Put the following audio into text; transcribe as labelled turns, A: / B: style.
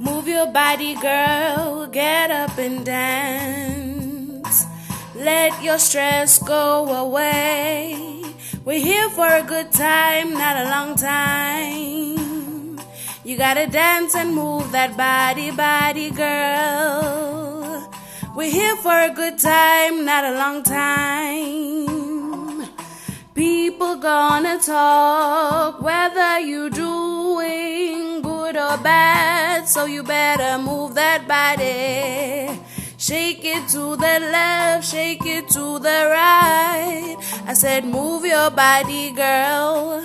A: Move your body, girl. Get up and dance. Let your stress go away. We're here for a good time, not a long time. You gotta dance and move that body, body, girl. We're here for a good time, not a long time. People gonna talk whether you're doing good or bad, so you better move that body. Shake it to the left, shake it to the right. I said, move your body, girl.